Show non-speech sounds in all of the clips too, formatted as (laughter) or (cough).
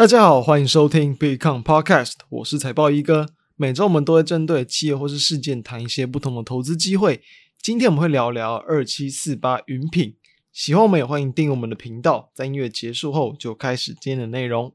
大家好，欢迎收听 Bitcoin Podcast，我是财报一哥。每周我们都会针对企业或是事件谈一些不同的投资机会。今天我们会聊聊二七四八云品。喜欢我们也欢迎订阅我们的频道。在音乐结束后，就开始今天的内容。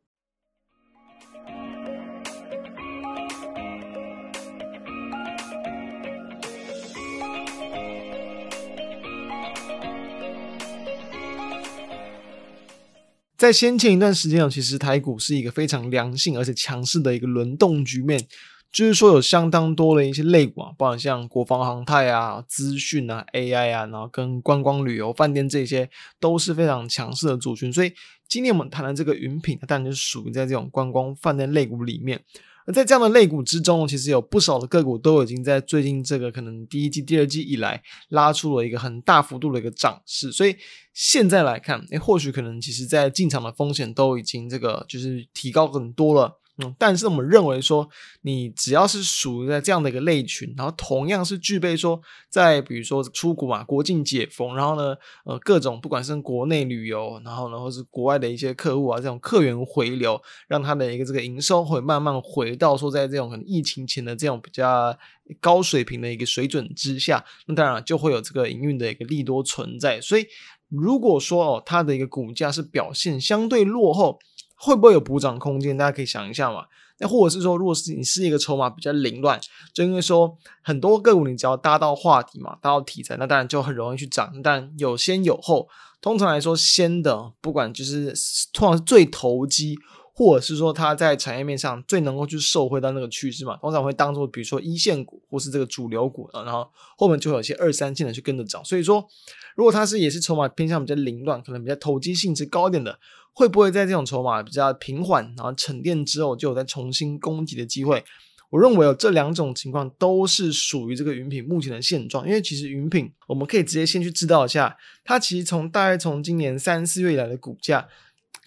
在先前一段时间呢，其实台股是一个非常良性而且强势的一个轮动局面，就是说有相当多的一些类股啊，包括像国防航太啊、资讯啊、AI 啊，然后跟观光旅游、饭店这些都是非常强势的族群。所以今天我们谈的这个云品，它当然就属于在这种观光饭店类股里面。而在这样的类股之中，其实有不少的个股都已经在最近这个可能第一季、第二季以来拉出了一个很大幅度的一个涨势，所以现在来看，诶，或许可能其实在进场的风险都已经这个就是提高很多了。嗯，但是我们认为说，你只要是属于在这样的一个类群，然后同样是具备说，在比如说出国嘛，国境解封，然后呢，呃，各种不管是国内旅游，然后呢，或是国外的一些客户啊，这种客源回流，让他的一个这个营收会慢慢回到说，在这种可能疫情前的这种比较高水平的一个水准之下，那当然就会有这个营运的一个利多存在。所以，如果说哦，它的一个股价是表现相对落后。会不会有补涨空间？大家可以想一下嘛。那或者是说，如果是你是一个筹码比较凌乱，就因为说很多个股你只要搭到话题嘛，搭到题材，那当然就很容易去涨。但有先有后，通常来说，先的不管就是通常是最投机。或者是说它在产业面上最能够去受惠到那个趋势嘛，通常会当做比如说一线股或是这个主流股，然后后面就会有一些二三线的去跟着涨。所以说，如果它是也是筹码偏向比较凌乱，可能比较投机性质高一点的，会不会在这种筹码比较平缓，然后沉淀之后就有再重新攻击的机会？我认为有这两种情况都是属于这个云品目前的现状，因为其实云品我们可以直接先去知道一下，它其实从大概从今年三四月以来的股价。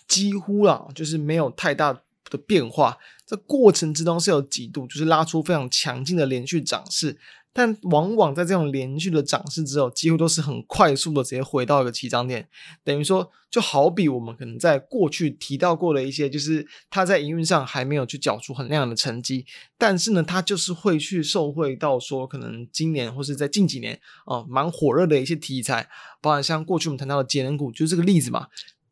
几乎啊，就是没有太大的变化。这过程之中是有几度，就是拉出非常强劲的连续涨势，但往往在这种连续的涨势之后，几乎都是很快速的直接回到一个起涨点。等于说，就好比我们可能在过去提到过的一些，就是它在营运上还没有去缴出很亮的成绩，但是呢，它就是会去受惠到说，可能今年或是在近几年啊，蛮火热的一些题材，包含像过去我们谈到的节能股，就是这个例子嘛。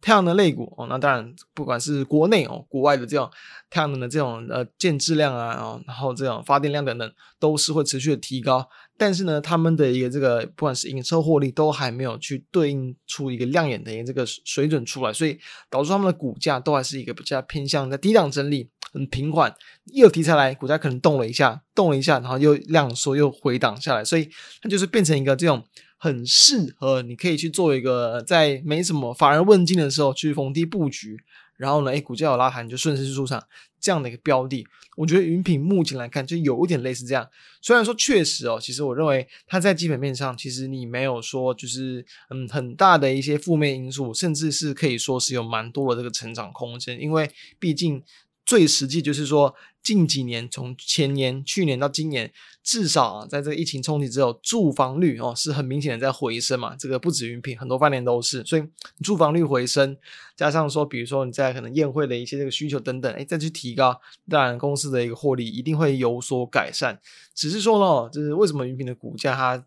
太阳能类股哦，那当然不管是国内哦，国外的这种太阳能的这种呃建质量啊，哦，然后这种发电量等等，都是会持续的提高。但是呢，他们的一个这个不管是营收获利，都还没有去对应出一个亮眼的一个这个水准出来，所以导致他们的股价都还是一个比较偏向在低档整理，很平缓。一有题材来，股价可能动了一下，动了一下，然后又量缩又回档下来，所以它就是变成一个这种。很适合，你可以去做一个在没什么法人问津的时候去逢低布局，然后呢，诶，股价有拉盘就顺势出场这样的一个标的。我觉得云品目前来看就有一点类似这样，虽然说确实哦，其实我认为它在基本面上其实你没有说就是嗯很大的一些负面因素，甚至是可以说是有蛮多的这个成长空间，因为毕竟。最实际就是说，近几年从前年、去年到今年，至少啊，在这个疫情冲击之后，住房率哦是很明显的在回升嘛。这个不止云品，很多饭店都是。所以住房率回升，加上说，比如说你在可能宴会的一些这个需求等等，哎，再去提高，当然公司的一个获利一定会有所改善。只是说呢，就是为什么云品的股价它。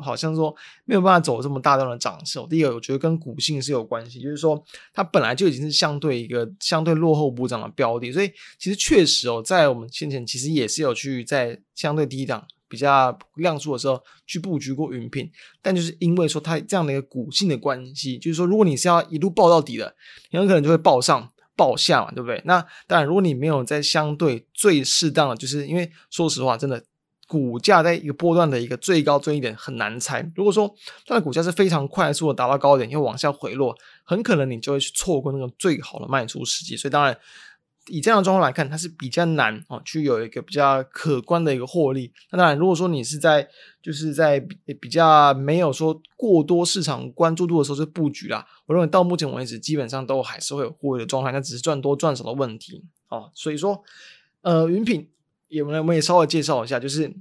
好像说没有办法走这么大量的涨势。第一个，我觉得跟股性是有关系，就是说它本来就已经是相对一个相对落后补涨的标的，所以其实确实哦，在我们先前其实也是有去在相对低档比较亮出的时候去布局过云品，但就是因为说它这样的一个股性的关系，就是说如果你是要一路爆到底的，你很可能就会爆上爆下嘛，对不对？那当然，如果你没有在相对最适当的，就是因为说实话，真的。股价在一个波段的一个最高最低点很难猜。如果说它的股价是非常快速的达到高点又往下回落，很可能你就会去错过那个最好的卖出时机。所以当然，以这样的状况来看，它是比较难啊，去有一个比较可观的一个获利。那当然，如果说你是在就是在比较没有说过多市场关注度的时候去布局啦，我认为到目前为止基本上都还是会有获利的状态，那只是赚多赚少的问题啊。所以说，呃，云品。也我们我们也稍微介绍一下，就是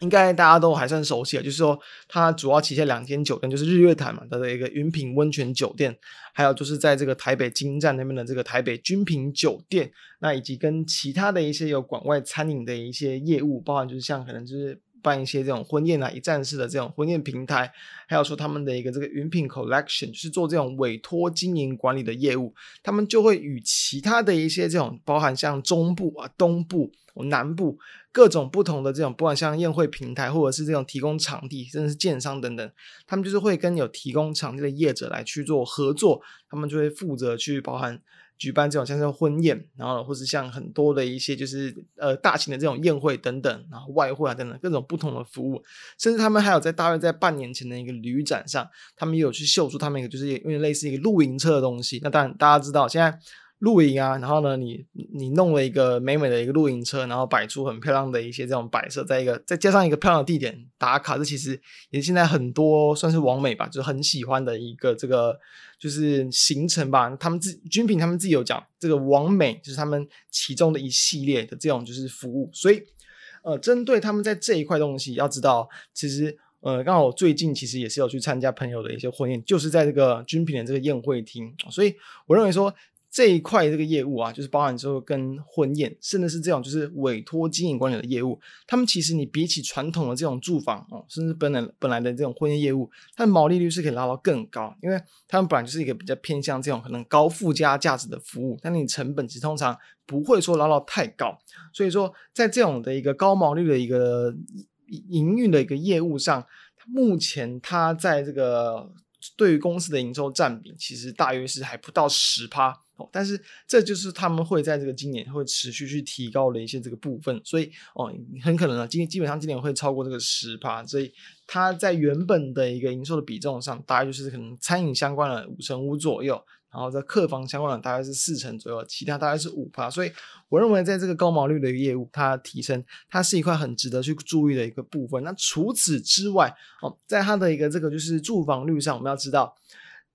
应该大家都还算熟悉啊，就是说它主要旗下两间酒店，就是日月潭嘛的一个云品温泉酒店，还有就是在这个台北金站那边的这个台北君品酒店，那以及跟其他的一些有馆外餐饮的一些业务，包含就是像可能就是办一些这种婚宴啊，一站式的这种婚宴平台，还有说他们的一个这个云品 Collection，就是做这种委托经营管理的业务，他们就会与其他的一些这种包含像中部啊、东部。南部各种不同的这种，不管像宴会平台，或者是这种提供场地，甚至是建商等等，他们就是会跟有提供场地的业者来去做合作，他们就会负责去包含举办这种像是婚宴，然后或是像很多的一些就是呃大型的这种宴会等等，然后外汇啊等等各种不同的服务，甚至他们还有在大约在半年前的一个旅展上，他们也有去秀出他们一个就是因为类似一个露营车的东西，那当然大家知道现在。露营啊，然后呢，你你弄了一个美美的一个露营车，然后摆出很漂亮的一些这种摆设，在一个再加上一个漂亮的地点打卡，这其实也是现在很多算是网美吧，就是很喜欢的一个这个就是行程吧。他们自军品他们自己有讲，这个王美就是他们其中的一系列的这种就是服务。所以呃，针对他们在这一块东西，要知道其实呃，刚好我最近其实也是有去参加朋友的一些婚宴，就是在这个军品的这个宴会厅，所以我认为说。这一块这个业务啊，就是包含之后跟婚宴，甚至是这种就是委托经营管理的业务，他们其实你比起传统的这种住房哦，甚至本来本来的这种婚宴业务，它的毛利率是可以拉到更高，因为他们本来就是一个比较偏向这种可能高附加价值的服务，但你成本其实通常不会说拉到太高，所以说在这种的一个高毛利的一个营运的一个业务上，目前它在这个对于公司的营收占比，其实大约是还不到十趴哦。但是这就是他们会在这个今年会持续去提高的一些这个部分，所以哦，很可能啊，今基本上今年会超过这个十趴，所以它在原本的一个营收的比重上，大概就是可能餐饮相关的五成五左右，然后在客房相关的大概是四成左右，其他大概是五趴，所以我认为在这个高毛率的业务，它提升，它是一块很值得去注意的一个部分。那除此之外，哦，在它的一个这个就是住房率上，我们要知道。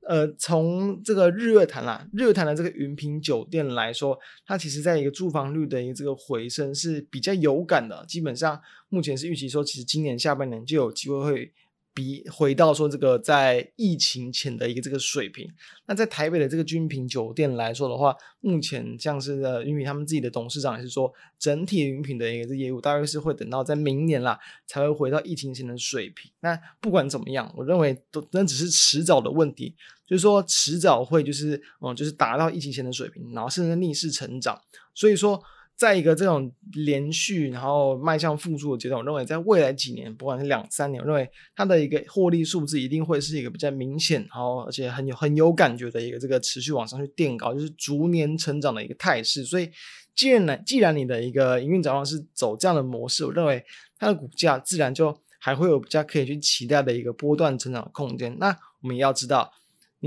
呃，从这个日月潭啦，日月潭的这个云品酒店来说，它其实在一个住房率的一个这个回升是比较有感的。基本上目前是预期说，其实今年下半年就有机会会。比回到说这个在疫情前的一个这个水平，那在台北的这个君品酒店来说的话，目前像是的云品他们自己的董事长也是说，整体云品的一个业务大概是会等到在明年啦才会回到疫情前的水平。那不管怎么样，我认为都那只是迟早的问题，就是说迟早会就是嗯就是达到疫情前的水平，然后甚至逆势成长。所以说。在一个这种连续然后迈向复苏的阶段，我认为在未来几年，不管是两三年，我认为它的一个获利数字一定会是一个比较明显，然后而且很有很有感觉的一个这个持续往上去垫高，就是逐年成长的一个态势。所以，既然呢，既然你的一个营运展望是走这样的模式，我认为它的股价自然就还会有比较可以去期待的一个波段成长的空间。那我们也要知道。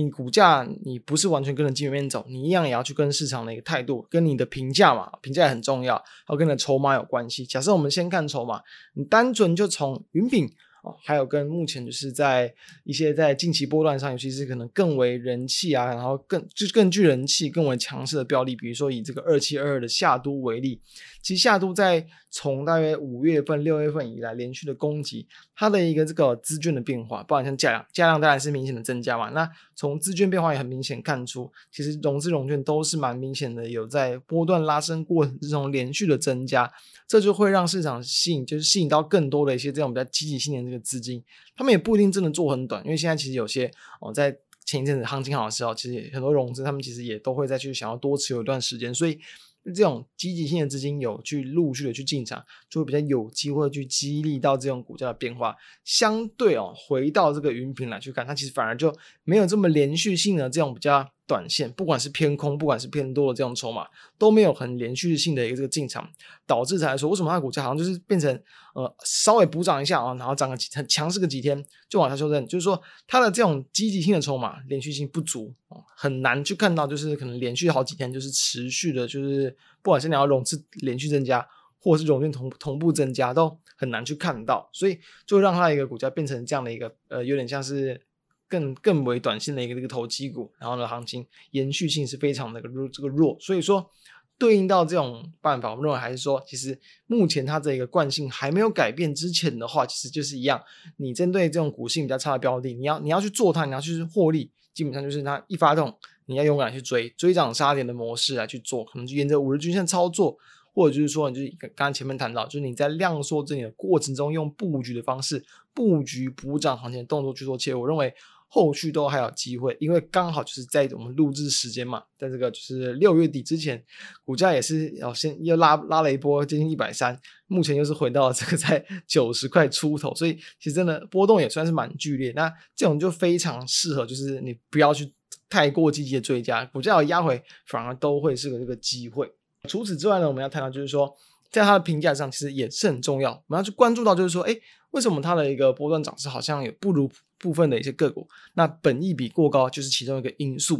你股价你不是完全跟着基本面走，你一样也要去跟市场的一个态度，跟你的评价嘛，评价也很重要，还有跟你的筹码有关系。假设我们先看筹码，你单纯就从云品哦，还有跟目前就是在一些在近期波段上，尤其是可能更为人气啊，然后更就是更具人气、更为强势的标的，比如说以这个二七二二的夏都为例，其实夏都在。从大约五月份、六月份以来连续的攻击，它的一个这个资券的变化，包含像价量，价量当然是明显的增加嘛。那从资券变化也很明显看出，其实融资融券都是蛮明显的有在波段拉升过程之中连续的增加，这就会让市场吸引，就是吸引到更多的一些这种比较积极性的这个资金。他们也不一定真的做很短，因为现在其实有些哦，在前一阵子行情好的时候，其实很多融资他们其实也都会再去想要多持有一段时间，所以。这种积极性的资金有去陆续的去进场，就会比较有机会去激励到这种股价的变化。相对哦，回到这个云平来去看，它其实反而就没有这么连续性的这种比较。短线不管是偏空，不管是偏多的这种筹码都没有很连续性的一个这个进场，导致才来说为什么它的股价好像就是变成呃稍微补涨一下啊，然后涨个几很强势个几天就往下修正，就是说它的这种积极性的筹码连续性不足，很难去看到就是可能连续好几天就是持续的，就是不管是你要融资连续增加，或者是融券同同步增加，都很难去看到，所以就让它一个股价变成这样的一个呃有点像是。更更为短线的一个这个投机股，然后呢，行情延续性是非常的弱，这个弱，所以说对应到这种办法，我们认为还是说，其实目前它这一个惯性还没有改变之前的话，其实就是一样。你针对这种股性比较差的标的，你要你要去做它，你要去获利，基本上就是它一发动，你要勇敢去追，追涨杀跌的模式来去做，可能就沿着五日均线操作，或者就是说，你就是刚刚前面谈到，就是你在量缩这里的过程中，用布局的方式布局补涨行情的动作去做切入，我认为。后续都还有机会，因为刚好就是在我们录制时间嘛，在这个就是六月底之前，股价也是要先又拉拉了一波接近一百三，目前又是回到了这个在 (laughs) 九十块出头，所以其实真的波动也算是蛮剧烈。那这种就非常适合，就是你不要去太过积极的追加，股价要压回反而都会是个这个机会。除此之外呢，我们要谈到就是说，在它的评价上其实也是很重要，我们要去关注到就是说，哎，为什么它的一个波段涨势好像也不如。部分的一些个股，那本益比过高就是其中一个因素。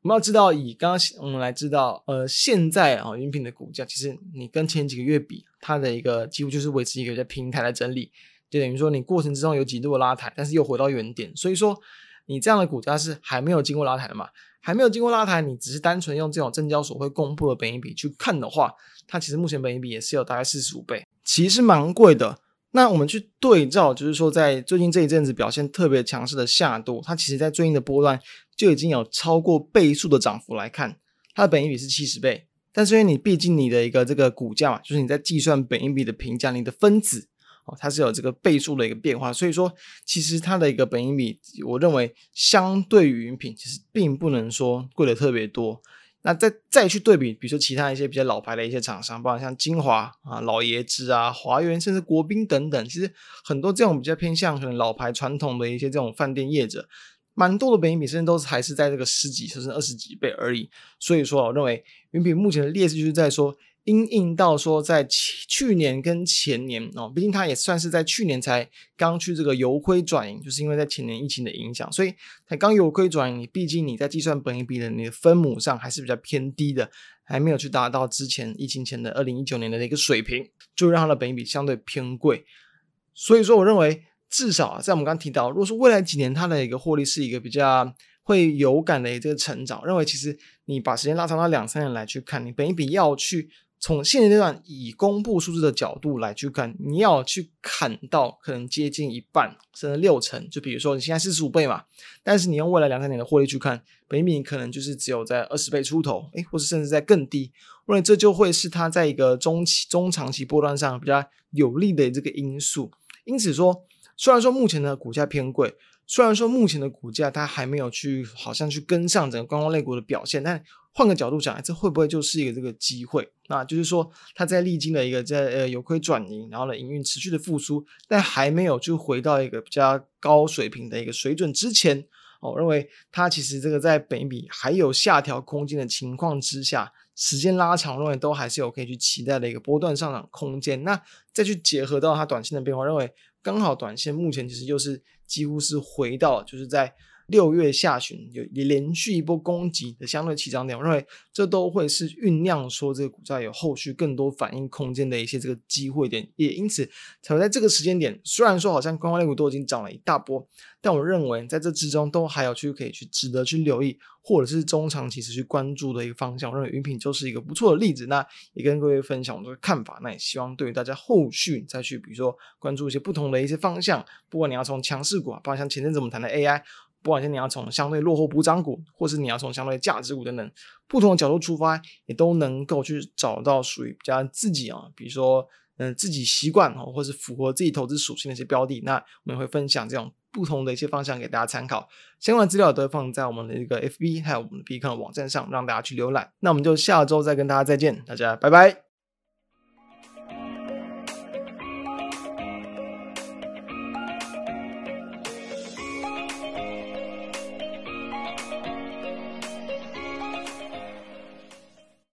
我们要知道，以刚刚我们来知道，呃，现在啊，云品的股价其实你跟前几个月比，它的一个几乎就是维持一个在平台的整理，就等于说你过程之中有几度的拉抬，但是又回到原点。所以说，你这样的股价是还没有经过拉抬的嘛？还没有经过拉抬，你只是单纯用这种证交所会公布的本益比去看的话，它其实目前本益比也是有大概四十五倍，其实蛮贵的。那我们去对照，就是说，在最近这一阵子表现特别强势的夏度，它其实在最近的波段就已经有超过倍数的涨幅来看，它的本益比是七十倍。但是因为你毕竟你的一个这个股价嘛，就是你在计算本益比的评价，你的分子哦，它是有这个倍数的一个变化，所以说其实它的一个本益比，我认为相对于云品，其实并不能说贵的特别多。那再再去对比，比如说其他一些比较老牌的一些厂商，包括像金华啊、老爷子啊、华源，甚至国宾等等，其实很多这种比较偏向可能老牌传统的一些这种饭店业者，蛮多的本益比甚至都是还是在这个十几甚至二十几倍而已。所以说，我认为云品目前的劣势就是在说。因应到说，在去年跟前年哦，毕竟它也算是在去年才刚去这个由亏转盈，就是因为在前年疫情的影响，所以才刚由亏转盈。毕竟你在计算本益比的你的分母上还是比较偏低的，还没有去达到之前疫情前的二零一九年的一个水平，就让它的本益比相对偏贵。所以说，我认为至少在我们刚提到，如果说未来几年它的一个获利是一个比较会有感的这个成长，认为其实你把时间拉长到两三年来去看，你本益比要去。从现阶段以公布数字的角度来去看，你要去砍到可能接近一半甚至六成，就比如说你现在四十五倍嘛，但是你用未来两三年的获利去看，北米可能就是只有在二十倍出头，诶，或者甚至在更低，我认为这就会是它在一个中期、中长期波段上比较有利的这个因素。因此说，虽然说目前的股价偏贵，虽然说目前的股价它还没有去好像去跟上整个观光类股的表现，但换个角度讲，这会不会就是一个这个机会？那就是说，它在历经了一个在呃有亏转盈，然后呢营运持续的复苏，但还没有就回到一个比较高水平的一个水准之前，我认为它其实这个在本比还有下调空间的情况之下，时间拉长，认为都还是有可以去期待的一个波段上涨空间。那再去结合到它短线的变化，认为刚好短线目前其实又是几乎是回到就是在。六月下旬有连续一波攻击的相对起涨点，我认为这都会是酝酿说这个股价有后续更多反应空间的一些这个机会点，也因此才会在这个时间点，虽然说好像观光类股都已经涨了一大波，但我认为在这之中都还有去可以去值得去留意，或者是中长期持续关注的一个方向。我认为云品就是一个不错的例子，那也跟各位分享我的看法，那也希望对于大家后续再去比如说关注一些不同的一些方向，不管你要从强势股啊，包括像前阵子我们谈的 AI。不管是你要从相对落后补涨股，或是你要从相对价值股等等不同的角度出发，也都能够去找到属于比较自己啊，比如说嗯、自己习惯哦，或是符合自己投资属性的一些标的，那我们会分享这种不同的一些方向给大家参考。相关的资料都会放在我们的一个 FB 还有我们的 B 站网站上，让大家去浏览。那我们就下周再跟大家再见，大家拜拜。